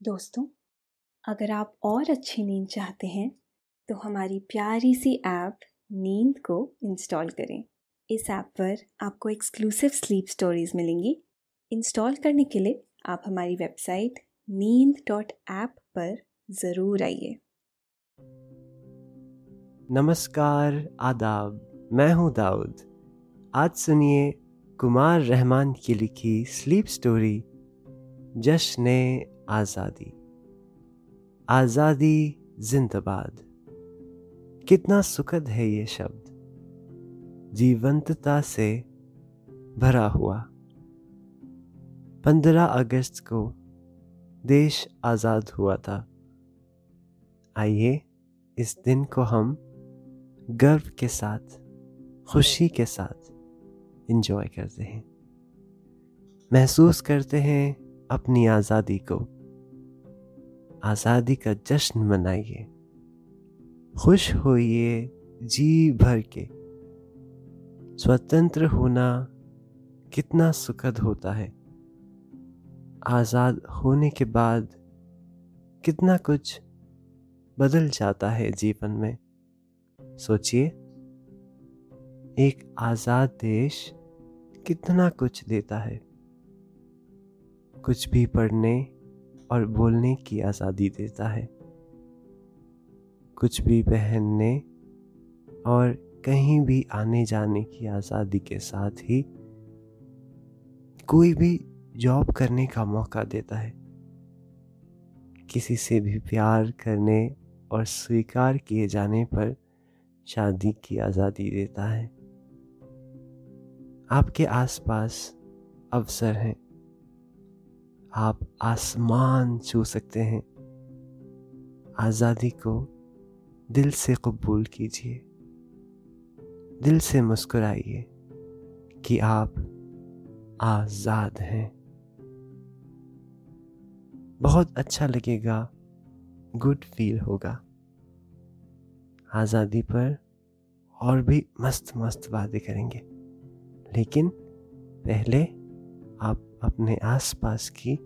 दोस्तों, अगर आप और अच्छी नींद चाहते हैं तो हमारी प्यारी सी ऐप नींद को इंस्टॉल करें। इस ऐप पर आपको एक्सक्लूसिव स्लीप स्टोरीज मिलेंगी। इंस्टॉल करने के लिए आप हमारी वेबसाइट नींद डॉट ऐप पर ज़रूर आइए। नमस्कार, आदाब। मैं हूँ दाऊद। आज सुनिए कुमार रहमान की लिखी स्लीप स्टोरी, जश्न आज़ादी। आज़ादी जिंदाबाद। कितना सुखद है ये शब्द। जीवंतता से भरा हुआ। पंद्रह अगस्त को देश आज़ाद हुआ था। आइए इस दिन को हम गर्व के साथ, खुशी के साथ इंजॉय करते हैं। महसूस करते हैं अपनी आज़ादी को। आज़ादी का जश्न मनाइए। खुश होइए जी भर के। स्वतंत्र होना कितना सुखद होता है। आज़ाद होने के बाद कितना कुछ बदल जाता है जीवन में। सोचिए, एक आज़ाद देश कितना कुछ देता है। कुछ भी पढ़ने और बोलने की आज़ादी देता है। कुछ भी पहनने और कहीं भी आने जाने की आज़ादी के साथ ही कोई भी जॉब करने का मौका देता है। किसी से भी प्यार करने और स्वीकार किए जाने पर शादी की आज़ादी देता है। आपके आसपास अवसर हैं। आप आसमान छू सकते हैं। आज़ादी को दिल से कबूल कीजिए। दिल से मुस्कुराइए कि आप आज़ाद हैं। बहुत अच्छा लगेगा गुड फील होगा। आज़ादी पर और भी मस्त मस्त बातें करेंगे। लेकिन पहले आप अपने आसपास की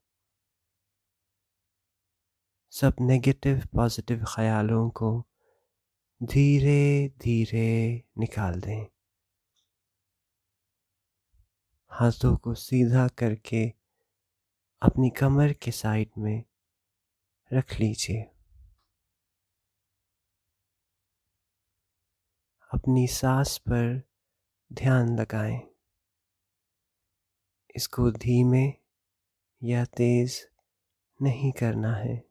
सब नेगेटिव पॉजिटिव ख्यालों को धीरे धीरे निकाल दें। हाथों को सीधा करके अपनी कमर के साइड में रख लीजिए। अपनी सांस पर ध्यान लगाएँ। इसको धीमे या तेज नहीं करना है।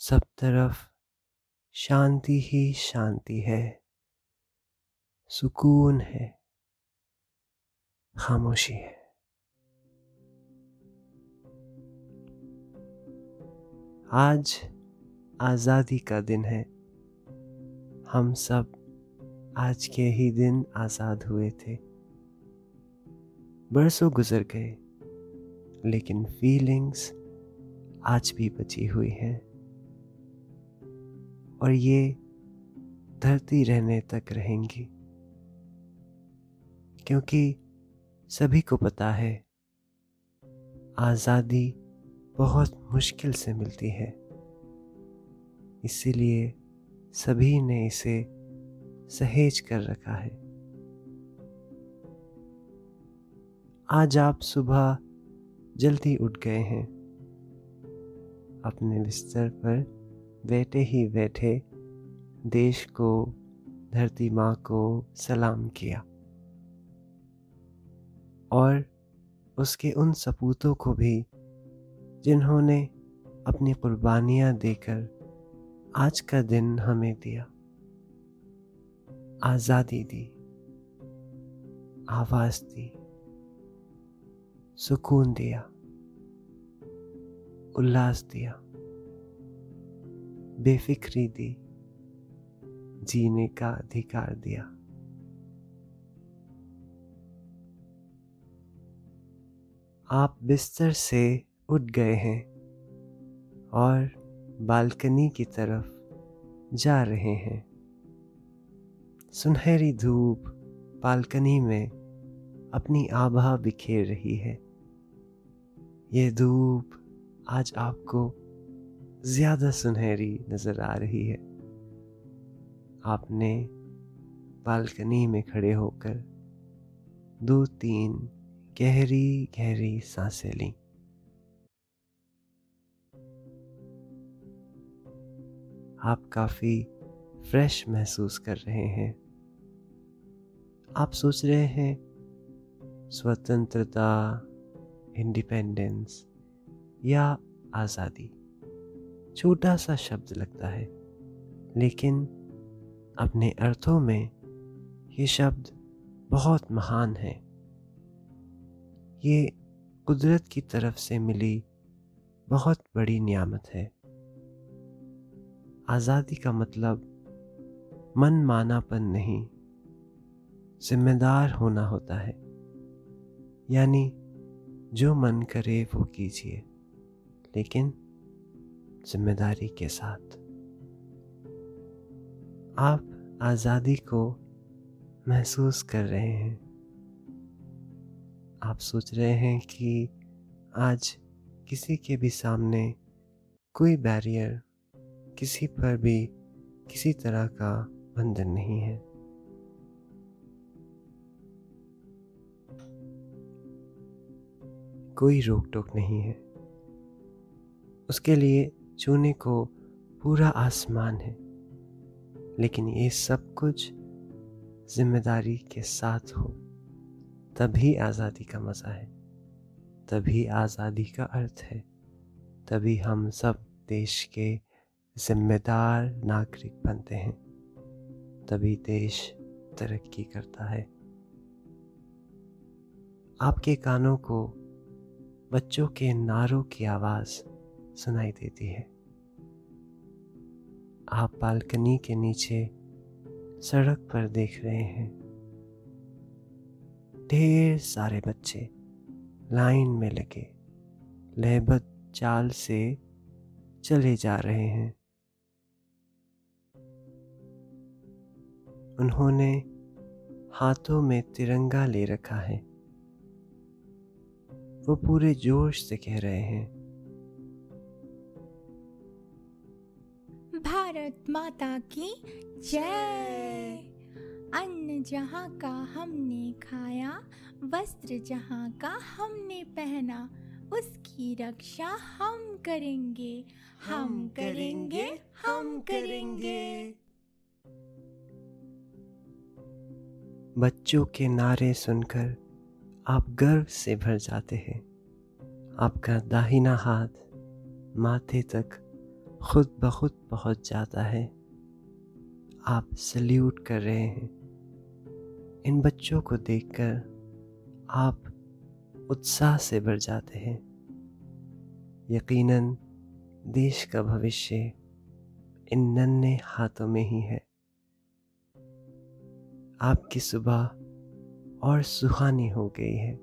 सब तरफ़ शांति ही शांति है। सुकून है। खामोशी है। आज आज़ादी का दिन है। हम सब आज के ही दिन आज़ाद हुए थे। बरसों गुजर गए, लेकिन फीलिंग्स आज भी बची हुई हैं। और ये धरती रहने तक रहेंगी। क्योंकि सभी को पता है, आज़ादी बहुत मुश्किल से मिलती है। इसीलिए सभी ने इसे सहेज कर रखा है। आज आप सुबह जल्दी उठ गए हैं। अपने बिस्तर पर बैठे ही बैठे देश को, धरती माँ को सलाम किया। और उसके उन सपूतों को भी, जिन्होंने अपनी कुर्बानियाँ देकर आज का दिन हमें दिया। आज़ादी दी, आवाज़ दी, सुकून दिया, उल्लास दिया। बेफिक्री दी, जीने का अधिकार दिया। आप बिस्तर से उठ गए हैं और बालकनी की तरफ़ जा रहे हैं। सुनहरी धूप बालकनी में अपनी आभा बिखेर रही है। ये धूप आज आपको ज़्यादा सुनहरी नज़र आ रही है। आपने बालकनी में खड़े होकर दो तीन गहरी गहरी साँसें ली। आप काफ़ी फ्रेश महसूस कर रहे हैं। आप सोच रहे हैं, स्वतंत्रता, इंडिपेंडेंस या आज़ादी। छोटा सा शब्द लगता है। लेकिन अपने अर्थों में ये शब्द बहुत महान है। ये कुदरत की तरफ़ से मिली बहुत बड़ी नियामत है। आज़ादी का मतलब मन मानापन नहीं, जिम्मेदार होना होता है। यानी जो मन करे वो कीजिए। लेकिन ज़िम्मेदारी के साथ। आप आज़ादी को महसूस कर रहे हैं। आप सोच रहे हैं कि आज किसी के भी सामने कोई बैरियर किसी पर भी किसी तरह का बंधन नहीं है। कोई रोक टोक नहीं है। उसके लिए चूने को पूरा आसमान है। लेकिन ये सब कुछ ज़िम्मेदारी के साथ हो। तभी आज़ादी का मज़ा है। तभी आज़ादी का अर्थ है। तभी हम सब देश के जिम्मेदार नागरिक बनते हैं। तभी देश तरक्की करता है। आपके कानों को बच्चों के नारों की आवाज़ सुनाई देती है। आप बालकनी के नीचे सड़क पर देख रहे हैं। ढेर सारे बच्चे लाइन में लगे लहबत चाल से चले जा रहे हैं। उन्होंने हाथों में तिरंगा ले रखा है। वो पूरे जोश से कह रहे हैं भारत माता की जय। अन्न जहाँ का हमने खाया, वस्त्र जहाँ का हमने पहना, उसकी रक्षा हम करेंगे। हम करेंगे हम करेंगे। बच्चों के नारे सुनकर आप गर्व से भर जाते हैं। आपका दाहिना हाथ माथे तक खुद ब खुद पहुँच जाता है। आप सल्यूट कर रहे हैं। इन बच्चों को देखकर आप उत्साह से भर जाते हैं। यकीनन, देश का भविष्य इन नन्हे हाथों में ही है। आपकी सुबह और सुहानी हो गई है।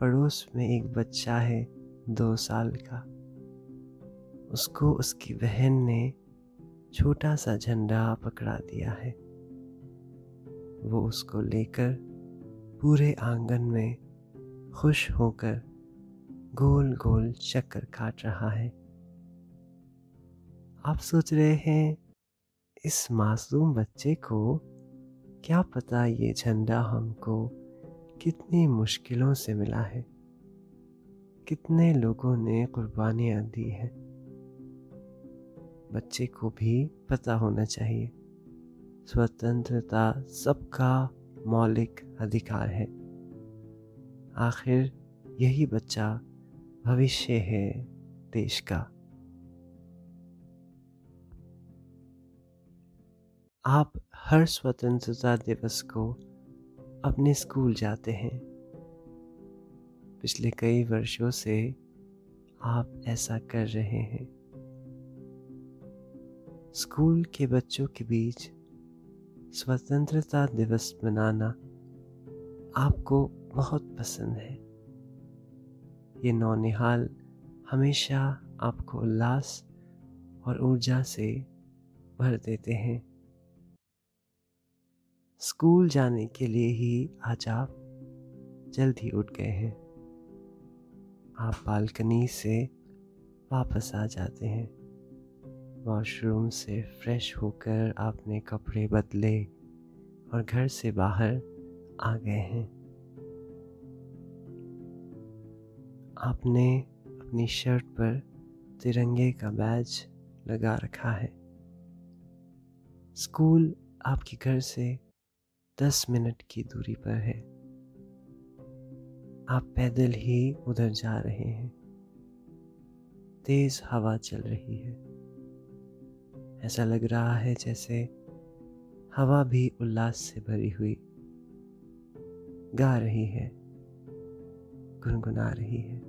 पड़ोस में एक बच्चा है दो साल का। उसको उसकी बहन ने छोटा सा झंडा पकड़ा दिया है। वो उसको लेकर पूरे आँगन में खुश होकर गोल गोल चक्कर काट रहा है। आप सोच रहे हैं, इस मासूम बच्चे को क्या पता ये झंडा हमको कितनी मुश्किलों से मिला है। कितने लोगों ने कुर्बानियाँ दी हैं। बच्चे को भी पता होना चाहिए। स्वतंत्रता सबका मौलिक अधिकार है। आखिर यही बच्चा भविष्य है देश का। आप हर स्वतंत्रता दिवस को अपने स्कूल जाते हैं। पिछले कई वर्षों से आप ऐसा कर रहे हैं। स्कूल के बच्चों के बीच स्वतंत्रता दिवस मनाना आपको बहुत पसंद है। ये नौनिहाल हमेशा आपको उल्लास और ऊर्जा से भर देते हैं। स्कूल जाने के लिए ही आज आप जल्दी उठ गए हैं। आप बालकनी से वापस आ जाते हैं। वॉशरूम से फ्रेश होकर आपने कपड़े बदले और घर से बाहर आ गए हैं। आपने अपनी शर्ट पर तिरंगे का बैज लगा रखा है। स्कूल आपके घर से दस मिनट की दूरी पर है। आप पैदल ही उधर जा रहे हैं। तेज हवा चल रही है। ऐसा लग रहा है जैसे हवा भी उल्लास से भरी हुई गा रही है, गुनगुना रही है।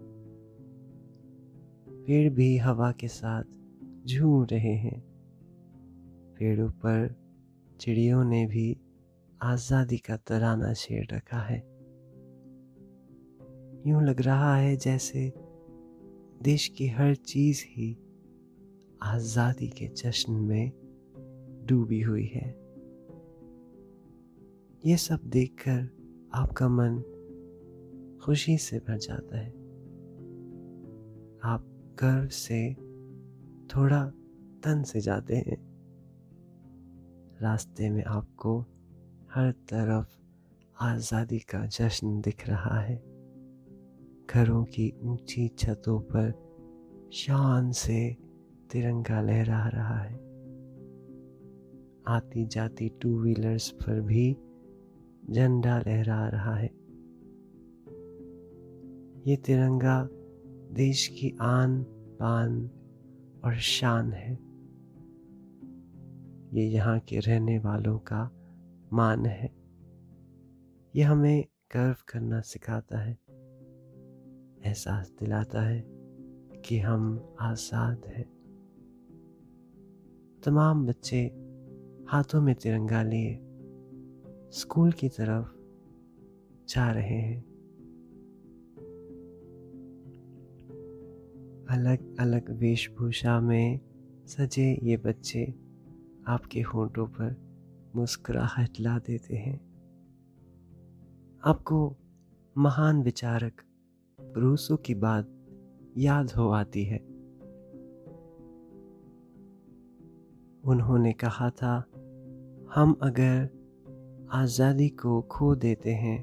पेड़ भी हवा के साथ झूम रहे हैं। पेड़ों पर चिड़ियों ने भी आज़ादी का तराना छेड़ रखा है। यूँ लग रहा है जैसे देश की हर चीज़ ही आज़ादी के जश्न में डूबी हुई है। ये सब देखकर आपका मन खुशी से भर जाता है। आप गर्व से, थोड़ा तन से जाते हैं। रास्ते में आपको हर तरफ़ आज़ादी का जश्न दिख रहा है। घरों की ऊँची छतों पर शान से तिरंगा लहरा रहा है। आती जाती टू व्हीलर्स पर भी झंडा लहरा रहा है। ये तिरंगा देश की आन बान और शान है। ये यहाँ के रहने वालों का मान है। ये हमें गर्व करना सिखाता है। एहसास दिलाता है कि हम आज़ाद हैं। तमाम बच्चे हाथों में तिरंगा लिए स्कूल की तरफ़ जा रहे हैं। अलग अलग वेशभूषा में सजे ये बच्चे आपके होठों पर मुस्कुराहट ला देते हैं। आपको महान विचारक रूसो की बात याद हो आती है। उन्होंने कहा था, हम अगर आज़ादी को खो देते हैं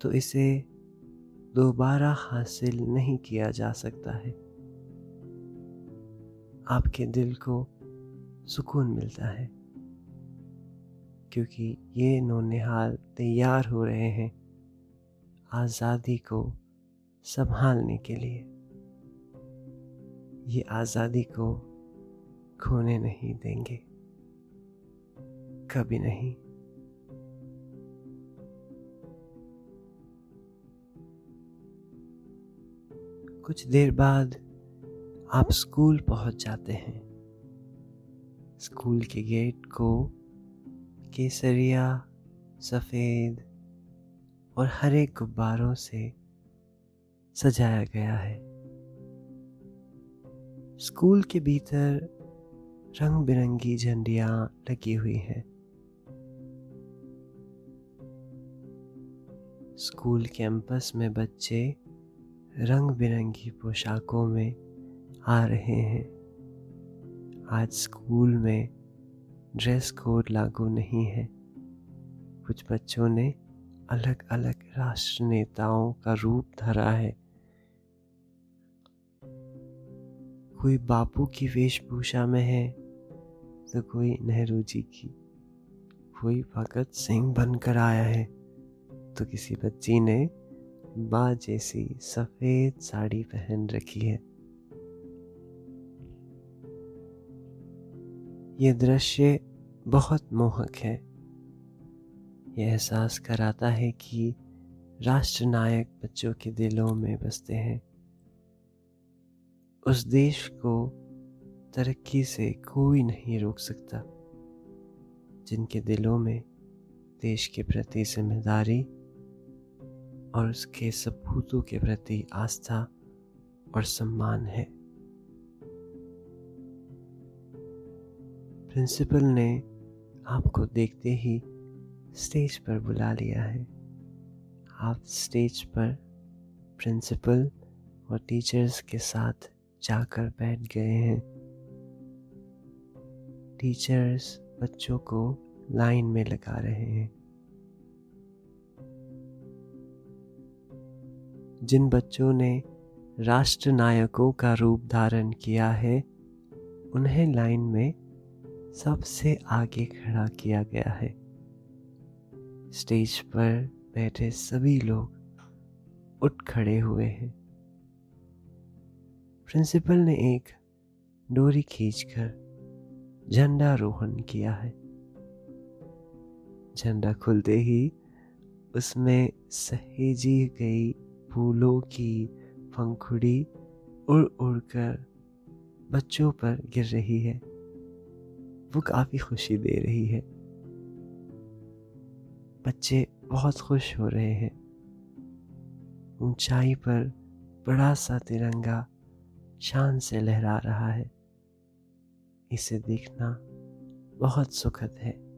तो इसे दोबारा हासिल नहीं किया जा सकता है। आपके दिल को सुकून मिलता है, क्योंकि ये नौनिहाल तैयार हो रहे हैं आज़ादी को संभालने के लिए। ये आज़ादी को खोने नहीं देंगे। कभी नहीं। कुछ देर बाद आप स्कूल पहुँच जाते हैं। स्कूल के गेट को केसरिया, सफ़ेद और हरे गुब्बारों से सजाया गया है। स्कूल के भीतर रंग बिरंगी झंडियाँ लगी हुई हैं। स्कूल कैंपस में बच्चे रंग बिरंगी पोशाकों में आ रहे हैं। आज स्कूल में ड्रेस कोड लागू नहीं है। कुछ बच्चों ने अलग अलग राष्ट्र नेताओं का रूप धरा है। कोई बापू की वेशभूषा में है तो कोई नेहरू जी की कोई भगत सिंह बनकर आया है। तो किसी बच्ची ने बा जैसी सफ़ेद साड़ी पहन रखी है। ये दृश्य बहुत मोहक है। यह एहसास कराता है कि राष्ट्र नायक बच्चों के दिलों में बसते हैं। उस देश को तरक्की से कोई नहीं रोक सकता, जिनके दिलों में देश के प्रति ज़िम्मेदारी और उसके सपूतों के प्रति आस्था और सम्मान है। प्रिंसिपल ने आपको देखते ही स्टेज पर बुला लिया है। आप स्टेज पर प्रिंसिपल और टीचर्स के साथ जाकर बैठ गए हैं। टीचर्स बच्चों को लाइन में लगा रहे हैं। जिन बच्चों ने राष्ट्र नायकों का रूप धारण किया है, उन्हें लाइन में सबसे आगे खड़ा किया गया है। स्टेज पर बैठे सभी लोग उठ खड़े हुए हैं। प्रिंसिपल ने एक डोरी खींचकर झंडा रोहन किया है। झंडा खुलते ही उसमें सहेजी गई फूलों की पंखुड़ी उड़ उड़ कर बच्चों पर गिर रही है। वो काफ़ी खुशी दे रही है। बच्चे बहुत खुश हो रहे हैं। ऊंचाई पर बड़ा सा तिरंगा शान से लहरा रहा है। इसे देखना बहुत सुखद है।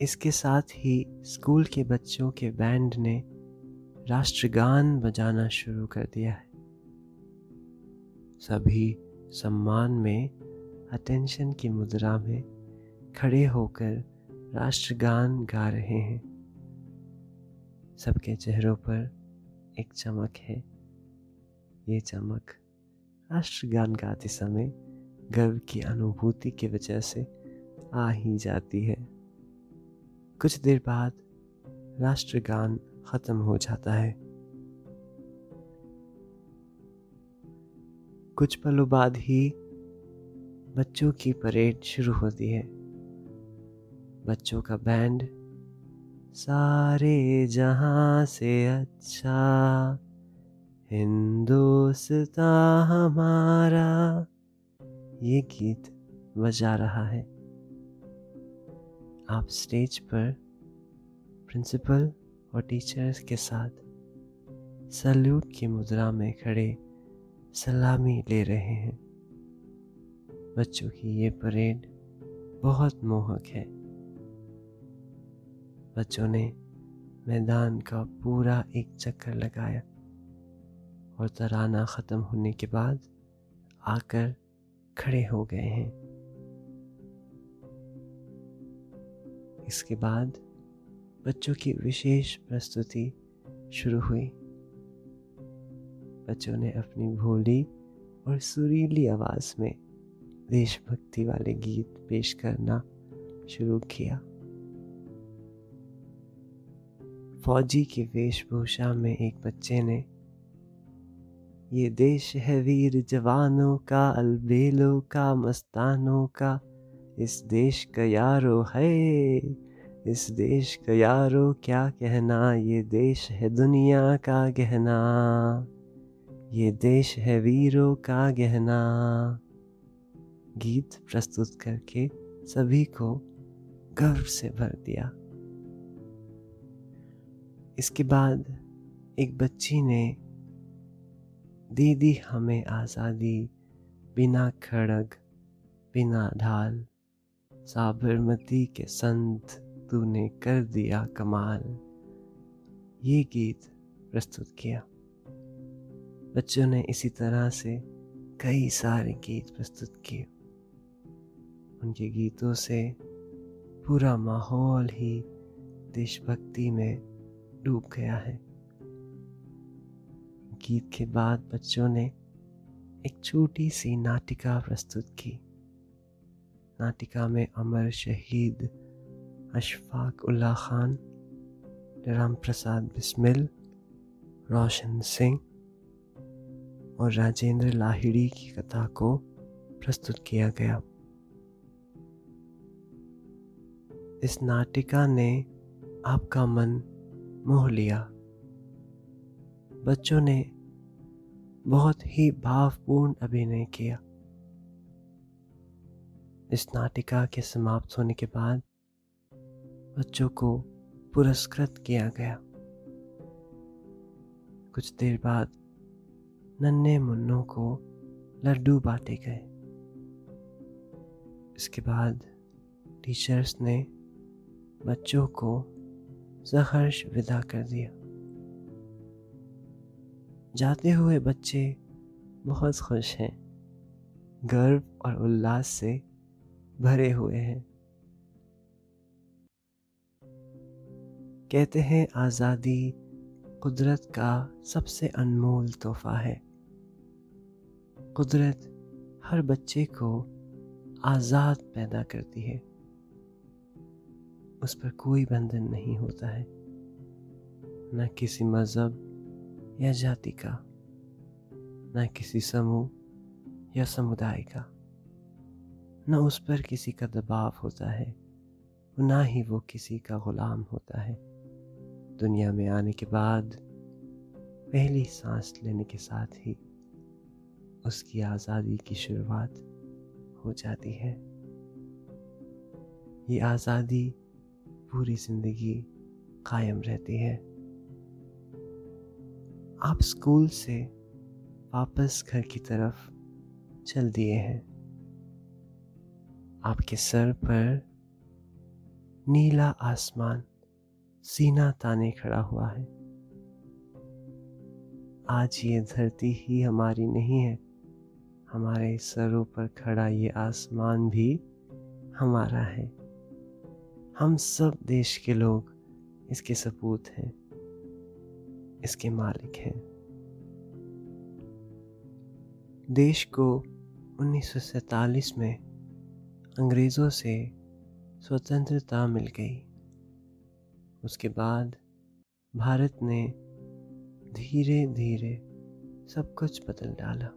इसके साथ ही स्कूल के बच्चों के बैंड ने राष्ट्रगान बजाना शुरू कर दिया है। सभी सम्मान में अटेंशन की मुद्रा में खड़े होकर राष्ट्रगान गा रहे हैं। सबके चेहरों पर एक चमक है। ये चमक राष्ट्रगान गाते समय गर्व की अनुभूति की वजह से आ ही जाती है। कुछ देर बाद राष्ट्रगान खत्म हो जाता है। कुछ पलों बाद ही बच्चों की परेड शुरू होती है। बच्चों का बैंड सारे जहाँ से अच्छा हिंदुस्ता हमारा। ये गीत बजा रहा है। आप स्टेज पर प्रिंसिपल और टीचर्स के साथ सल्यूट की मुद्रा में खड़े सलामी ले रहे हैं। बच्चों की ये परेड बहुत मोहक है। बच्चों ने मैदान का पूरा एक चक्कर लगाया। और तराना ख़त्म होने के बाद आकर खड़े हो गए हैं। इसके बाद बच्चों की विशेष प्रस्तुति शुरू हुई। बच्चों ने अपनी भोली और सुरीली आवाज़ में देशभक्ति वाले गीत पेश करना शुरू किया। फौजी की वेशभूषा में एक बच्चे ने ये देश है वीर जवानों का, अलबेलों का, मस्तानों का। इस देश का यारो है, इस देश का यारो क्या कहना? ये देश है दुनिया का गहना, ये देश है वीरों का गहना। गीत प्रस्तुत करके सभी को गर्व से भर दिया। इसके बाद एक बच्ची ने दीदी हमें आज़ादी, बिना खड़ग, बिना ढाल, साबरमती के संत तूने कर दिया कमाल। ये गीत प्रस्तुत किया। बच्चों ने इसी तरह से कई सारे गीत प्रस्तुत किए। उनके गीतों से पूरा माहौल ही देशभक्ति में डूब गया है। गीत के बाद बच्चों ने एक छोटी सी नाटिका प्रस्तुत की। नाटिका में अमर शहीद अशफाक उल्ला खान, राम प्रसाद बिस्मिल, रोशन सिंह और राजेंद्र लाहिड़ी की कथा को प्रस्तुत किया गया। इस नाटिका ने आपका मन मोह लिया। बच्चों ने बहुत ही भावपूर्ण अभिनय किया। इस नाटिका के समाप्त होने के बाद बच्चों को पुरस्कृत किया गया। कुछ देर बाद नन्हे मुन्नों को लड्डू बांटे गए। इसके बाद टीचर्स ने बच्चों को सहर्ष विदा कर दिया। जाते हुए बच्चे बहुत खुश हैं। गर्व और उल्लास से भरे हुए हैं। कहते हैं, आज़ादी कुदरत का सबसे अनमोल तोहफा है। कुदरत हर बच्चे को आज़ाद पैदा करती है। उस पर कोई बंधन नहीं होता है। न किसी मज़हब या जाति का, न किसी समूह या समुदाय का, न उस पर किसी का दबाव होता है, ना ही वो किसी का गुलाम होता है। दुनिया में आने के बाद पहली सांस लेने के साथ ही उसकी आज़ादी की शुरुआत हो जाती है। ये आज़ादी पूरी ज़िंदगी कायम रहती है। आप स्कूल से वापस घर की तरफ़ चल दिए हैं। आपके सर पर नीला आसमान, सीना ताने खड़ा हुआ है। आज ये धरती ही हमारी नहीं है, हमारे सरों पर खड़ा ये आसमान भी हमारा है। हम सब देश के लोग इसके सपूत हैं। इसके मालिक हैं। देश को 1947 में अंग्रेज़ों से स्वतंत्रता मिल गई। उसके बाद भारत ने धीरे धीरे सब कुछ बदल डाला।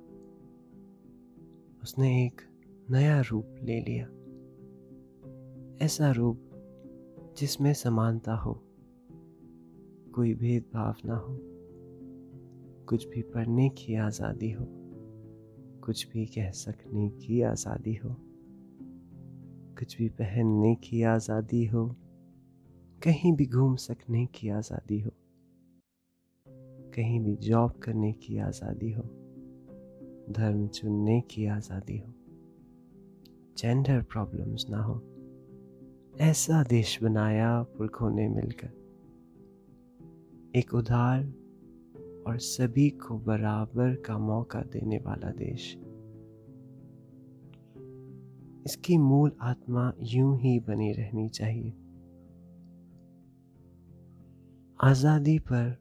उसने एक नया रूप ले लिया। ऐसा रूप जिसमें समानता हो। कोई भेदभाव ना हो। कुछ भी पढ़ने की आज़ादी हो। कुछ भी कह सकने की आज़ादी हो। कुछ भी पहनने की आज़ादी हो। कहीं भी घूम सकने की आज़ादी हो। कहीं भी जॉब करने की आज़ादी हो। धर्म चुनने की आज़ादी हो। जेंडर प्रॉब्लम्स ना हो। ऐसा देश बनाया पुरखों ने मिलकर। एक उदार और सभी को बराबर का मौका देने वाला देश। इसकी मूल आत्मा यूँ ही बनी रहनी चाहिए। आज़ादी पर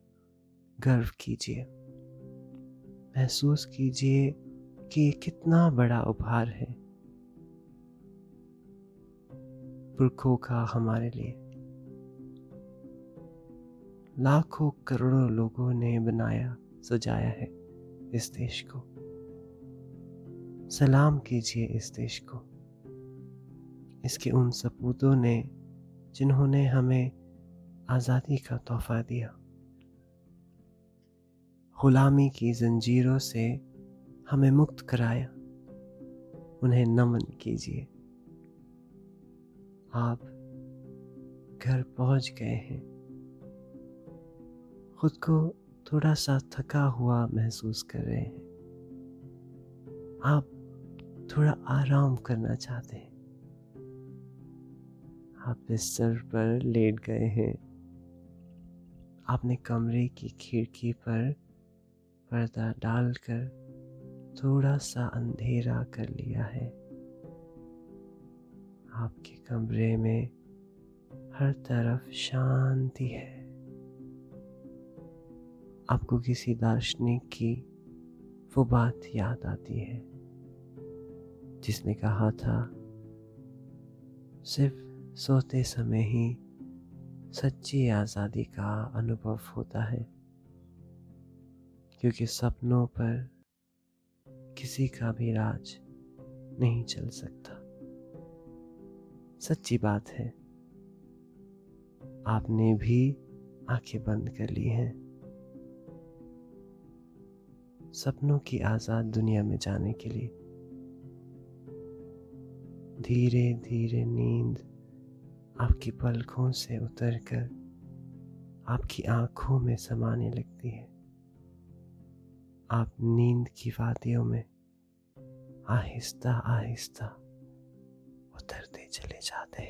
गर्व कीजिए। महसूस कीजिए कि ये कितना बड़ा उपहार है। पुरखों का हमारे लिए। लाखों करोड़ों लोगों ने बनाया, सजाया है इस देश को। सलाम कीजिए इस देश को। इसके उन सपूतों ने, जिन्होंने हमें आज़ादी का तोहफा दिया। गुलामी की जंजीरों से हमें मुक्त कराया। उन्हें नमन कीजिए। आप घर पहुँच गए हैं। खुद को थोड़ा सा थका हुआ महसूस कर रहे हैं। आप थोड़ा आराम करना चाहते हैं। आप बिस्तर पर लेट गए हैं। आपने कमरे की खिड़की पर पर्दा डालकर थोड़ा सा अंधेरा कर लिया है। आपके कमरे में हर तरफ़ शांति है। आपको किसी दार्शनिक की वो बात याद आती है। जिसने कहा था, सिर्फ़ सोते समय ही सच्ची आज़ादी का अनुभव होता है, क्योंकि सपनों पर किसी का भी राज नहीं चल सकता। सच्ची बात है, आपने भी आँखें बंद कर ली हैं। सपनों की आज़ाद दुनिया में जाने के लिए। धीरे धीरे नींद आपकी पलकों से उतरकर आपकी आँखों में समाने लगती है। आप नींद की वादियों में आहिस्ता आहिस्ता उतरते चले जाते हैं।